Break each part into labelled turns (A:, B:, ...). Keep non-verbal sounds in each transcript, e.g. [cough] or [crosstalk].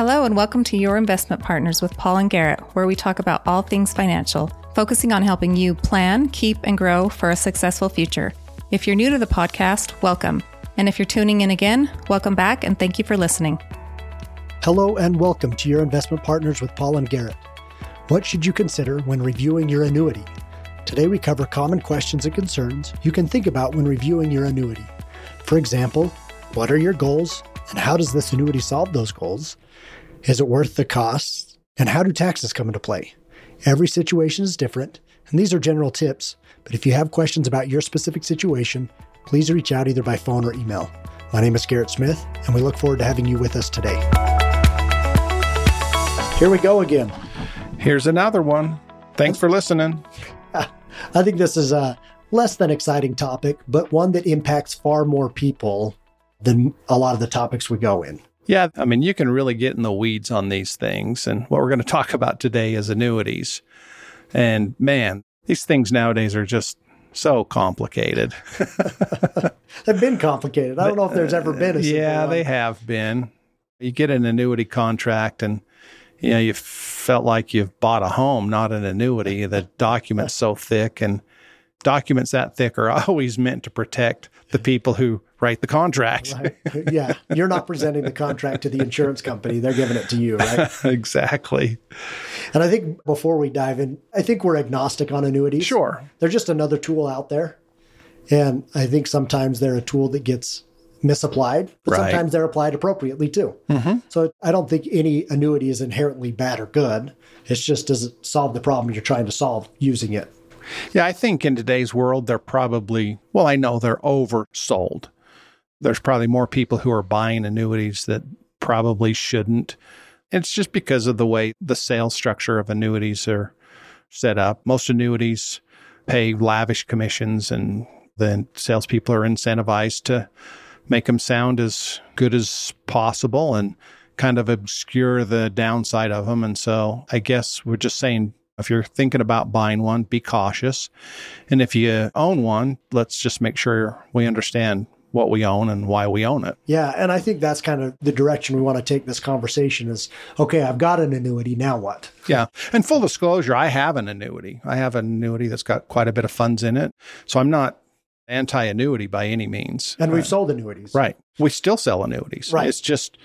A: Hello, and welcome to Your Investment Partners with Paul and Garrett, where we talk about all things financial, focusing on helping you plan, keep, and grow for a successful future. If you're new to the podcast, welcome. And if you're tuning in again, welcome back and thank you for listening.
B: Hello, and welcome to Your Investment Partners with Paul and Garrett. What should you consider when reviewing your annuity? Today, we cover common questions and concerns you can think about when reviewing your annuity. For example, what are your goals, and how does this annuity solve those goals? Is it worth the costs? And how do taxes come into play? Every situation is different, and these are general tips. But if you have questions about your specific situation, please reach out either by phone or email. My name is Garrett Smith, and we look forward to having you with us today. Here we go again.
C: Here's another one. Thanks for listening. [laughs]
B: I think this is a less than exciting topic, but one that impacts far more people than a lot of the topics we go in.
C: Yeah, I mean, you can really get in the weeds on these things. And what we're going [laughs] to talk about today is annuities. And man, these things nowadays are just so complicated. [laughs]
B: They've been complicated. I don't know if there's ever been a
C: Yeah,
B: one.
C: they have been. You get an annuity contract and you know, you felt like you've bought a home, not an annuity. The document's so [laughs] thick and documents that thick are always meant to protect the people who write the contract.
B: Right. yeah, you're not presenting the contract to the insurance company; they're giving it to you, right? [laughs]
C: exactly.
B: And I think before we dive in, I think we're agnostic on annuities.
C: Sure,
B: they're just another tool out there, and I think sometimes they're a tool that gets misapplied, but
C: Right.
B: sometimes they're applied appropriately too. Mm-hmm. So I don't think any annuity is inherently bad or good. It's just does it solve the problem you're trying to solve using it?
C: Yeah, I think in today's world, they're probably, well, I know they're oversold. There's probably more people who are buying annuities that probably shouldn't. It's just because of the way the sales structure of annuities are set up. Most annuities pay lavish commissions, and then salespeople are incentivized to make them sound as good as possible and kind of obscure the downside of them. And so I guess we're just saying if you're thinking about buying one, be cautious. And if you own one, let's just make sure we understand what we own and why we own it.
B: Yeah, and I think that's kind of the direction we want to take this conversation is okay, I've got an annuity, now what?
C: Yeah. And full disclosure, I have an annuity. I have an annuity that's got quite a bit of funds in it. So I'm not anti annuity by any means.
B: And we've
C: Uh,
B: sold annuities.
C: Right. We still sell annuities.
B: Right.
C: It's just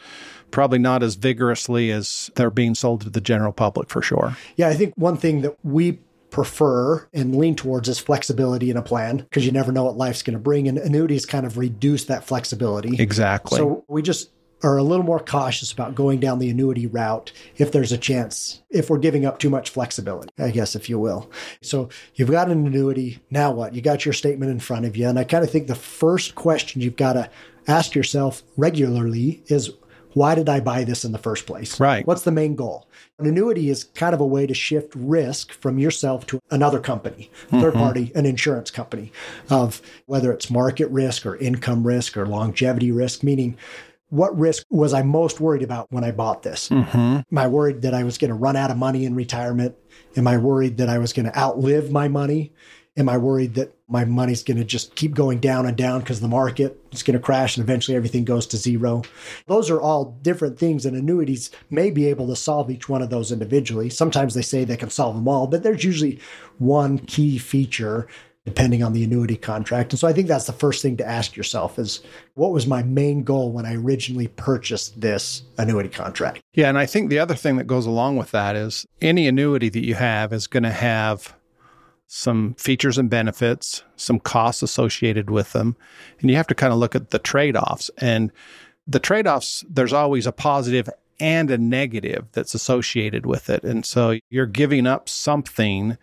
C: probably not as vigorously as they're being sold to the general public for sure.
B: Yeah, I think one thing that we prefer and lean towards is flexibility in a plan because you never know what life's going to bring. And annuities kind of reduce that flexibility.
C: Exactly.
B: So we just are a little more cautious about going down the annuity route if there's a chance, if we're giving up too much flexibility, I guess, if you will. So you've got an annuity. Now what? You got your statement in front of you. And I kind of think the first question you've got to ask yourself regularly is, why did I buy this in the first place?
C: Right.
B: What's the main goal? An annuity is kind of a way to shift risk from yourself to another company, mm-hmm. 3rd party, an insurance company, of whether it's market risk or income risk or longevity risk, meaning what risk was I most worried about when I bought this? Mm-hmm. Am I worried that I was going to run out of money in retirement? Am I worried that I was going to outlive my money? Am I worried that my money's going to just keep going down and down because the market is going to crash and eventually everything goes to zero? Those are all different things, and annuities may be able to solve each one of those individually. Sometimes they say they can solve them all, but there's usually one key feature depending on the annuity contract. And so I think that's the first thing to ask yourself is what was my main goal when I originally purchased this annuity contract?
C: Yeah, and I think the other thing that goes along with that is any annuity that you have is going to have some features and benefits, some costs associated with them, and you have to kind of look at the trade-offs. And the trade-offs, there's always a positive and a negative that's associated with it. And so you're giving up something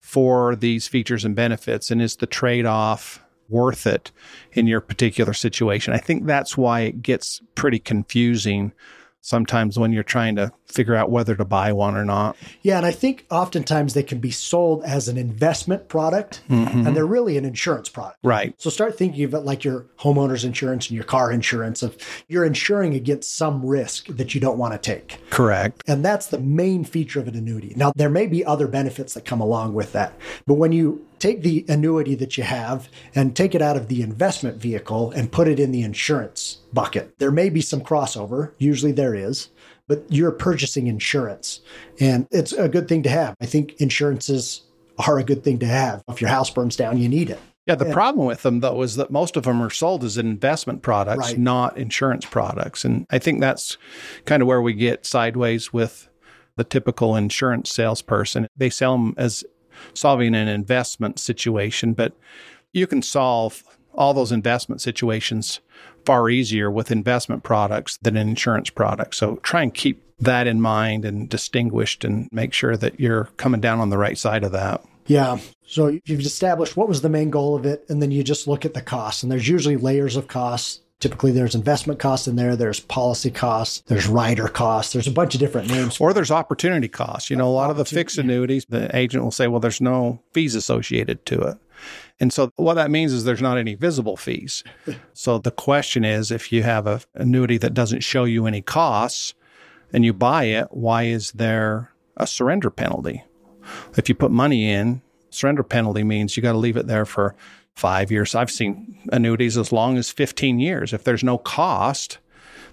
C: for these features and benefits and is the trade-off worth it in your particular situation? I think that's why it gets pretty confusing sometimes when you're trying to figure out whether to buy one or not.
B: Yeah, and I think oftentimes they can be sold as an investment product and they're really an insurance product.
C: Right.
B: So start thinking of it like your homeowner's insurance and your car insurance of you're insuring against some risk that you don't want to take.
C: Correct.
B: And that's the main feature of an annuity. Now, there may be other benefits that come along with that. But when you take the annuity that you have and take it out of the investment vehicle and put it in the insurance bucket, there may be some crossover. Usually there is. But you're purchasing insurance and it's a good thing to have. I think insurances are a good thing to have. If your house burns down, you need it.
C: Yeah, the yeah. problem with them though is that most of them are sold as investment products, right. not insurance products. And I think that's kind of where we get sideways with the typical insurance salesperson. They sell them as solving an investment situation, but you can solve all those investment situations far easier with investment products than an insurance products. So try and keep that in mind and distinguished and make sure that you're coming down on the right side of that.
B: Yeah. So you've established what was the main goal of it, and then you just look at the costs. And there's usually layers of costs. Typically, there's investment costs in there, there's policy costs, there's rider costs, there's a bunch of different names.
C: Or there's opportunity costs. You know, a lot of the fixed annuities, the agent will say, well, there's no fees associated to it. And so what that means is there's not any visible fees. so the question is if you have an annuity that doesn't show you any costs and you buy it, why is there a surrender penalty? If you put money in, surrender penalty means you got to leave it there for five years. I've seen annuities as long as 15 years. If there's no cost,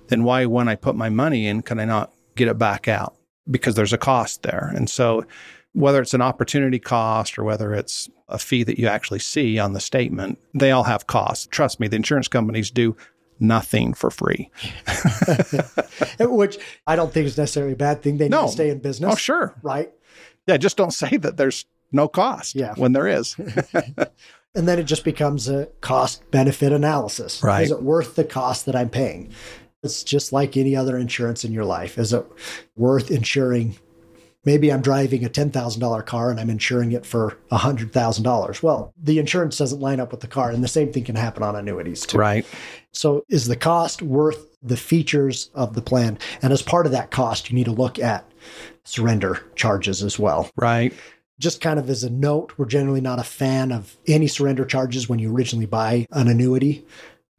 C: then why, when I put my money in, can I not get it back out? Because there's a cost there. And so, whether it's an opportunity cost or whether it's a fee that you actually see on the statement, they all have costs. Trust me, the insurance companies do nothing for free. [laughs]
B: Which I don't think is necessarily a bad thing. They need no. to stay in business.
C: Oh, sure.
B: Right.
C: Yeah, just don't say that there's no cost yeah. when there is. [laughs]
B: and then it just becomes a cost benefit analysis.
C: Right.
B: Is it worth the cost that I'm paying? It's just like any other insurance in your life. Is it worth insuring? Maybe I'm driving a $10,000 car and I'm insuring it for $100,000. Well, the insurance doesn't line up with the car, and the same thing can happen on annuities too.
C: Right.
B: So, is the cost worth the features of the plan? And as part of that cost, you need to look at surrender charges as well.
C: Right.
B: Just kind of as a note, we're generally not a fan of any surrender charges when you originally buy an annuity.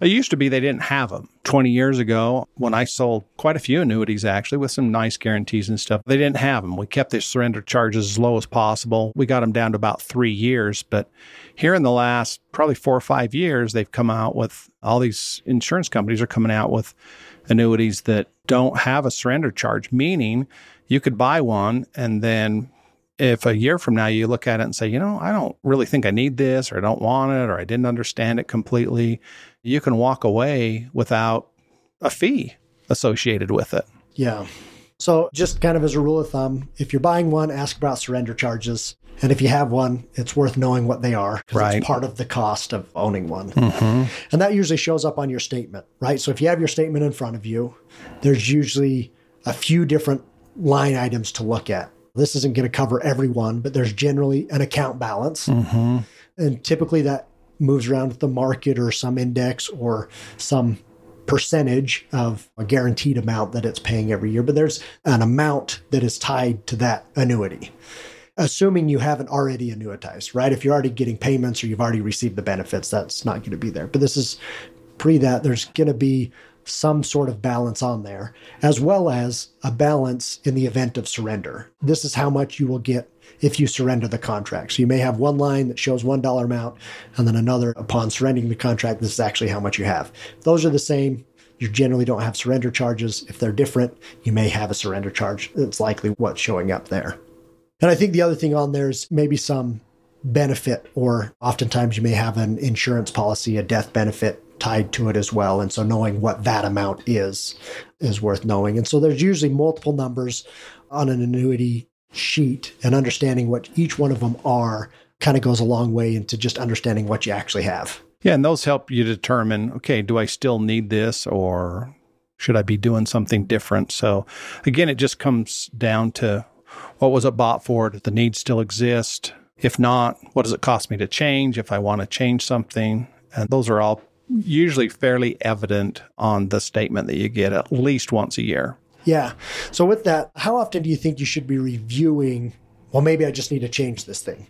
C: It used to be they didn't have them. 20 years ago, when I sold quite a few annuities actually with some nice guarantees and stuff, they didn't have them. We kept the surrender charges as low as possible. We got them down to about three years. But here in the last probably four or five years, they've come out with all these insurance companies are coming out with annuities that don't have a surrender charge, meaning you could buy one and then if a year from now you look at it and say, you know, I don't really think I need this or I don't want it or I didn't understand it completely, you can walk away without a fee associated with it.
B: Yeah. So, just kind of as a rule of thumb, if you're buying one, ask about surrender charges. And if you have one, it's worth knowing what they are because right. it's part of the cost of owning one. Mm-hmm. And that usually shows up on your statement, right? So, if you have your statement in front of you, there's usually a few different line items to look at. This isn't going to cover everyone, but there's generally an account balance. Mm-hmm. And typically that moves around with the market or some index or some percentage of a guaranteed amount that it's paying every year. But there's an amount that is tied to that annuity. Assuming you haven't already annuitized, right? If you're already getting payments or you've already received the benefits, that's not going to be there. But this is pre that. There's going to be some sort of balance on there, as well as a balance in the event of surrender. This is how much you will get if you surrender the contract. So you may have one line that shows $1 amount and then another upon surrendering the contract, this is actually how much you have. Those are the same. You generally don't have surrender charges. If they're different, you may have a surrender charge. It's likely what's showing up there. And I think the other thing on there is maybe some benefit, or oftentimes you may have an insurance policy, a death benefit tied to it as well. And so knowing what that amount is is worth knowing. And so there's usually multiple numbers on an annuity sheet and understanding what each one of them are kind of goes a long way into just understanding what you actually have.
C: Yeah, and those help you determine, okay, do I still need this or should I be doing something different? So again, it just comes down to what was it bought for? Does the need still exist? If not, what does it cost me to change if I want to change something? And those are all usually fairly evident on the statement that you get at least once a year.
B: Yeah. So, with that, how often do you think you should be reviewing? Well, maybe I just need to change this thing.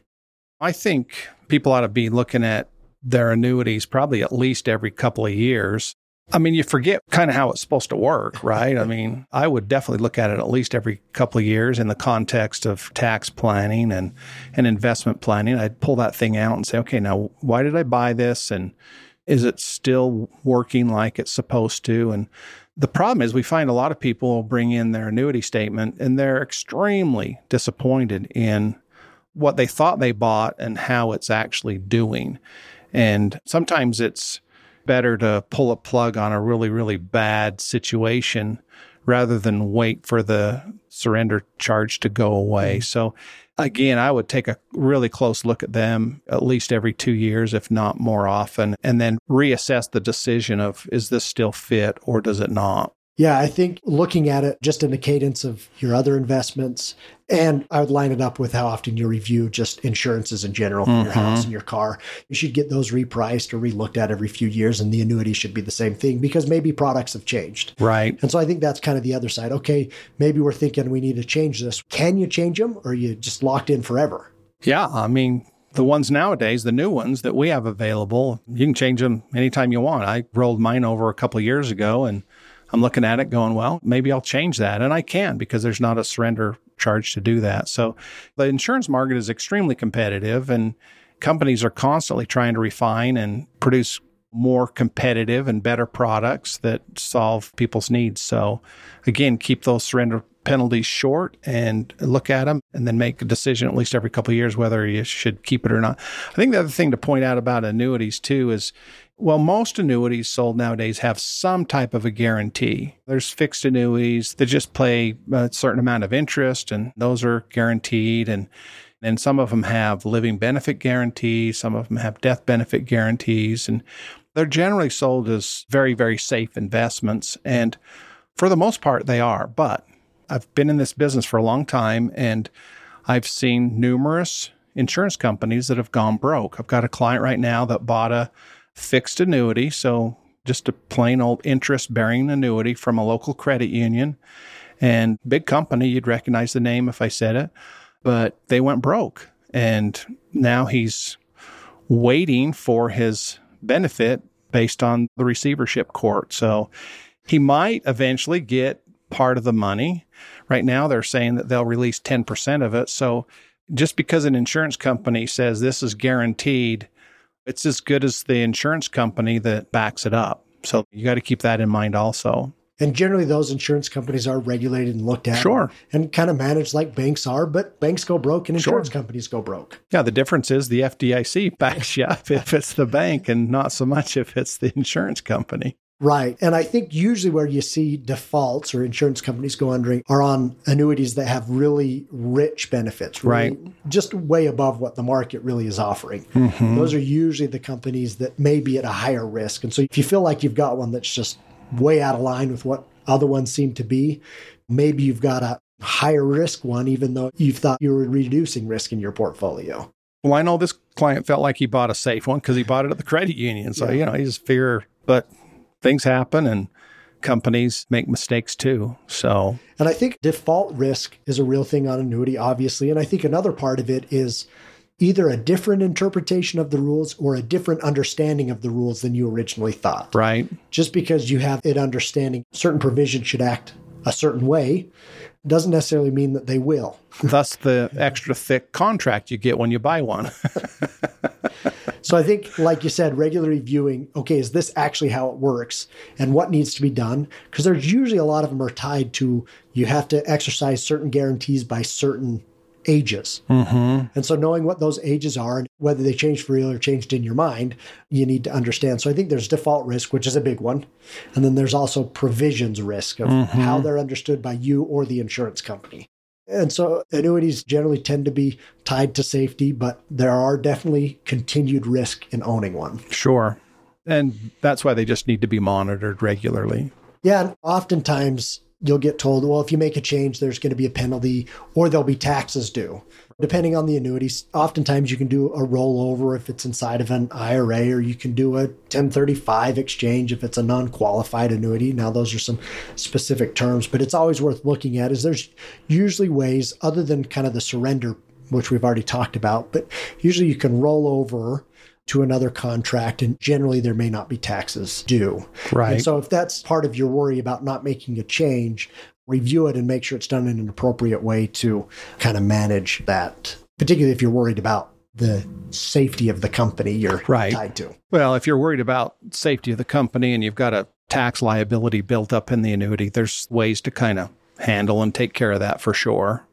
C: I think people ought to be looking at their annuities probably at least every couple of years. I mean, you forget kind of how it's supposed to work, [laughs] right? I mean, I would definitely look at it at least every couple of years in the context of tax planning and, and investment planning. I'd pull that thing out and say, okay, now why did I buy this? And Is it still working like it's supposed to? And the problem is we find a lot of people bring in their annuity statement and they're extremely disappointed in what they thought they bought and how it's actually doing. And sometimes it's better to pull a plug on a really, really bad situation rather than wait for the surrender charge to go away. Mm-hmm. So again, I would take a really close look at them at least every two years, if not more often, and then reassess the decision of is this still fit or does it not?
B: Yeah, I think looking at it just in the cadence of your other investments, and I would line it up with how often you review just insurances in general for mm-hmm. your house and your car. You should get those repriced or relooked at every few years, and the annuity should be the same thing because maybe products have changed.
C: Right.
B: And so I think that's kind of the other side. Okay, maybe we're thinking we need to change this. Can you change them or are you just locked in forever?
C: Yeah. I mean, the ones nowadays, the new ones that we have available, you can change them anytime you want. I rolled mine over a couple years ago and I'm looking at it going, well, maybe I'll change that. And I can because there's not a surrender charge to do that. So the insurance market is extremely competitive and companies are constantly trying to refine and produce more competitive and better products that solve people's needs. So again, keep those surrender penalties short and look at them and then make a decision at least every couple of years whether you should keep it or not. I think the other thing to point out about annuities too is well, most annuities sold nowadays have some type of a guarantee. There's fixed annuities that just pay a certain amount of interest, and those are guaranteed. And and some of them have living benefit guarantees, some of them have death benefit guarantees, and they're generally sold as very, very safe investments. And for the most part, they are. But I've been in this business for a long time, and I've seen numerous insurance companies that have gone broke. I've got a client right now that bought a fixed annuity. So just a plain old interest bearing annuity from a local credit union and big company. You'd recognize the name if I said it, but they went broke. And now he's waiting for his benefit based on the receivership court. So he might eventually get part of the money. Right now, they're saying that they'll release 10% of it. So just because an insurance company says this is guaranteed it's as good as the insurance company that backs it up. So you got to keep that in mind also.
B: And generally, those insurance companies are regulated and looked at.
C: Sure.
B: And, kind of managed like banks are, but banks go broke and insurance sure. companies go broke.
C: Yeah. The difference is the FDIC [laughs] backs you up if it's the bank and not so much if it's the insurance company.
B: Right. And I think usually where you see defaults or insurance companies go under are on annuities that have really rich benefits,
C: really right?
B: Just way above what the market really is offering. Mm-hmm. Those are usually the companies that may be at a higher risk. And so if you feel like you've got one that's just way out of line with what other ones seem to be, maybe you've got a higher risk one, even though you thought you were reducing risk in your portfolio.
C: Well, I know this client felt like he bought a safe one because he bought it at the credit union. So, yeah. you know, he's fear, but things happen and companies make mistakes too. So,
B: and I think default risk is a real thing on annuity, obviously. And I think another part of it is either a different interpretation of the rules or a different understanding of the rules than you originally thought.
C: Right.
B: Just because you have it understanding certain provisions should act a certain way doesn't necessarily mean that they will. [laughs]
C: Thus, the extra thick contract you get when you buy one. [laughs]
B: so, I think, like you said, regular reviewing okay, is this actually how it works and what needs to be done? Because there's usually a lot of them are tied to you have to exercise certain guarantees by certain ages. Mm-hmm. And so knowing what those ages are and whether they changed for real or changed in your mind, you need to understand. So I think there's default risk, which is a big one. And then there's also provisions risk of mm-hmm. how they're understood by you or the insurance company. And so annuities generally tend to be tied to safety, but there are definitely continued risk in owning one.
C: Sure. And that's why they just need to be monitored regularly.
B: Yeah. And oftentimes you'll get told, well, if you make a change, there's going to be a penalty or there'll be taxes due. Depending on the annuities, oftentimes you can do a rollover if it's inside of an IRA, or you can do a 1035 exchange if it's a non qualified annuity. Now, those are some specific terms, but it's always worth looking at. Is there's usually ways other than kind of the surrender, which we've already talked about, but usually you can roll over to another contract, and generally there may not be taxes due.
C: Right.
B: And so if that's part of your worry about not making a change, review it and make sure it's done in an appropriate way to kind of manage that, particularly if you're worried about the safety of the company you're
C: Right.
B: tied to.
C: Well, if you're worried about safety of the company and you've got a tax liability built up in the annuity, there's ways to kind of handle and take care of that for sure.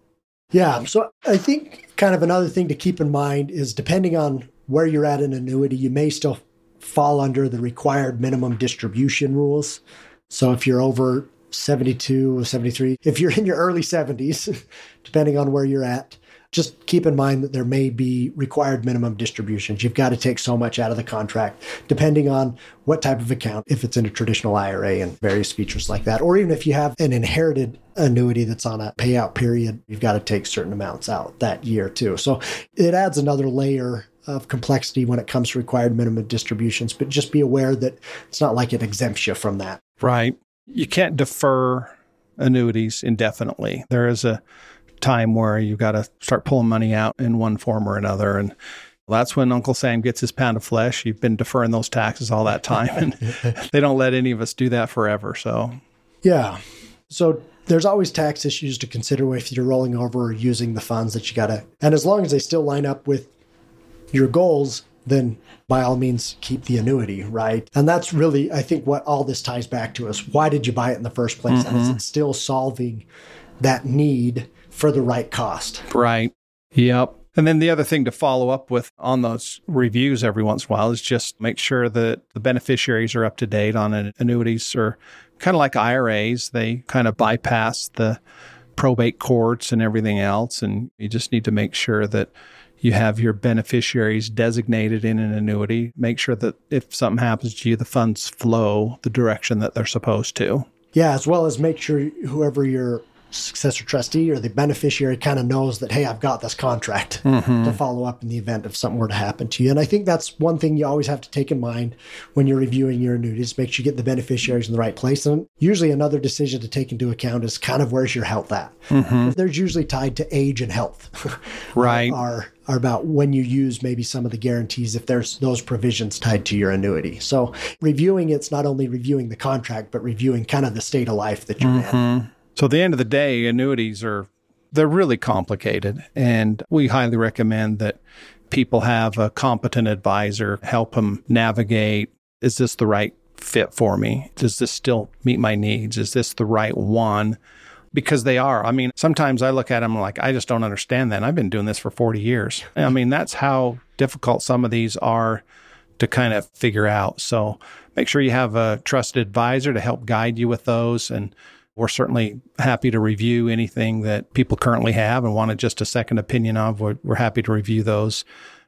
B: Yeah. So I think kind of another thing to keep in mind is depending on where you're at in annuity, you may still fall under the required minimum distribution rules. So if you're over 72 or 73, if you're in your early 70s, [laughs] depending on where you're at, just keep in mind that there may be required minimum distributions. You've got to take so much out of the contract, depending on what type of account, if it's in a traditional IRA and various features like that. Or even if you have an inherited annuity that's on a payout period, you've got to take certain amounts out that year too. So it adds another layer of complexity when it comes to required minimum distributions, but just be aware that it's not like it exempts you from that.
C: Right. You can't defer annuities indefinitely. There is a time where you've got to start pulling money out in one form or another. And that's when Uncle Sam gets his pound of flesh. You've been deferring those taxes all that time, and [laughs] they don't let any of us do that forever. So,
B: Yeah. So there's always tax issues to consider if you're rolling over or using the funds that you got to. And as long as they still line up with your goals, then by all means keep the annuity, right? And that's really, I think, what all this ties back to is why did you buy it in the first place? And is mm-hmm. it still solving that need for the right cost?
C: right. Yep. And then the other thing to follow up with on those reviews every once in a while is just make sure that the beneficiaries are up to date on an- annuities or kind of like IRAs. They kind of bypass the probate courts and everything else. And you just need to make sure that you have your beneficiaries designated in an annuity. Make sure that if something happens to you, the funds flow the direction that they're supposed to.
B: Yeah, as well as make sure whoever your successor trustee or the beneficiary kind of knows that, hey, I've got this contract mm-hmm. to follow up in the event if something were to happen to you. And I think that's one thing you always have to take in mind when you're reviewing your annuities. Make sure you get the beneficiaries in the right place. And usually another decision to take into account is kind of where's your health at. Mm-hmm. There's usually tied to age and health. [laughs]
C: Right.
B: are are about when you use maybe some of the guarantees if there's those provisions tied to your annuity. So reviewing it's not only reviewing the contract, but reviewing kind of the state of life that you're in. Mm-hmm.
C: So at the end of the day, annuities are they're really complicated and we highly recommend that people have a competent advisor help them navigate is this the right fit for me? Does this still meet my needs? Is this the right one? Because they are. I mean, sometimes I look at them like I just don't understand that. And I've been doing this for 40 years. I mean, that's how difficult some of these are to kind of figure out. So make sure you have a trusted advisor to help guide you with those. And we're certainly happy to review anything that people currently have and wanted just a second opinion of. We're, we're happy to review those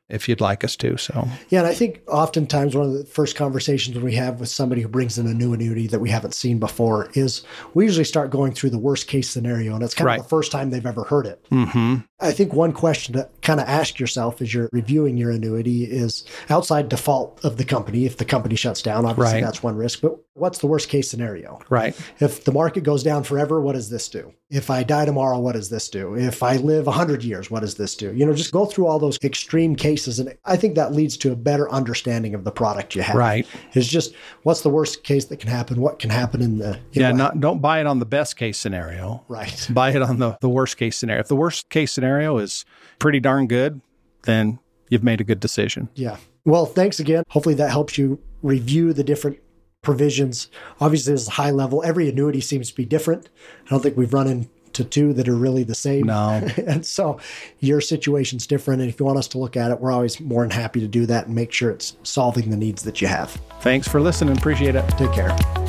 C: if you'd like us to. So,
B: Yeah, and I think oftentimes one of the first conversations we have with somebody who brings in a new annuity that we haven't seen before is we usually start going through the worst case scenario, and it's kind
C: Right.
B: of the first time they've ever heard it.
C: hmm
B: I think one question to kind of ask yourself as you're reviewing your annuity is outside default of the company. If the company shuts down, obviously
C: Right.
B: that's one risk. But what's the worst case scenario?
C: right.
B: If the market goes down forever, what does this do? If I die tomorrow, what does this do? If I live 100 years, what does this do? You know, just go through all those extreme cases. And I think that leads to a better understanding of the product you have.
C: Right.
B: It's just what's the worst case that can happen? What can happen in the.
C: Yeah, not don't buy it on the best case scenario.
B: Right.
C: Buy it on the, the worst case scenario. If the worst case scenario is pretty darn good, then you've made a good decision.
B: Yeah. Well, thanks again. Hopefully that helps you review the different provisions. Obviously, this is high level. Every annuity seems to be different. I don't think we've run into two that are really the same.
C: No. [laughs]
B: and so your situation's different. And if you want us to look at it, we're always more than happy to do that and make sure it's solving the needs that you have.
C: Thanks for listening. Appreciate it.
B: Take care.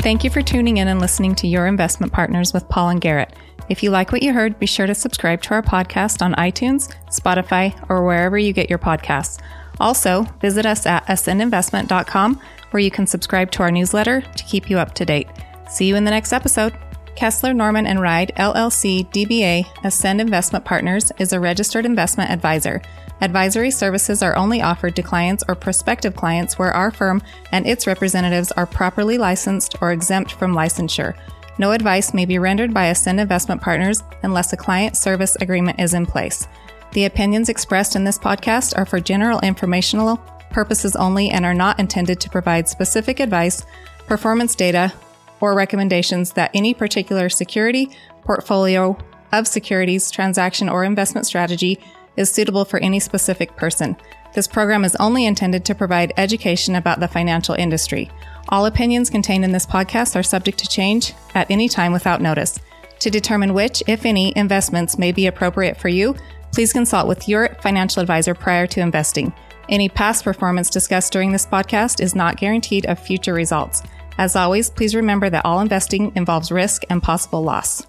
A: Thank you for tuning in and listening to Your Investment Partners with Paul and Garrett. If you like what you heard, be sure to subscribe to our podcast on iTunes, Spotify, or wherever you get your podcasts. Also, visit us at ascendinvestment.com where you can subscribe to our newsletter to keep you up to date. See you in the next episode. Kessler Norman and Ride LLC DBA Ascend Investment Partners is a registered investment advisor. Advisory services are only offered to clients or prospective clients where our firm and its representatives are properly licensed or exempt from licensure. No advice may be rendered by Ascend Investment Partners unless a client service agreement is in place. The opinions expressed in this podcast are for general informational purposes only and are not intended to provide specific advice, performance data, or recommendations that any particular security, portfolio of securities, transaction, or investment strategy is suitable for any specific person. This program is only intended to provide education about the financial industry. All opinions contained in this podcast are subject to change at any time without notice. To determine which, if any, investments may be appropriate for you, please consult with your financial advisor prior to investing. Any past performance discussed during this podcast is not guaranteed of future results. As always, please remember that all investing involves risk and possible loss.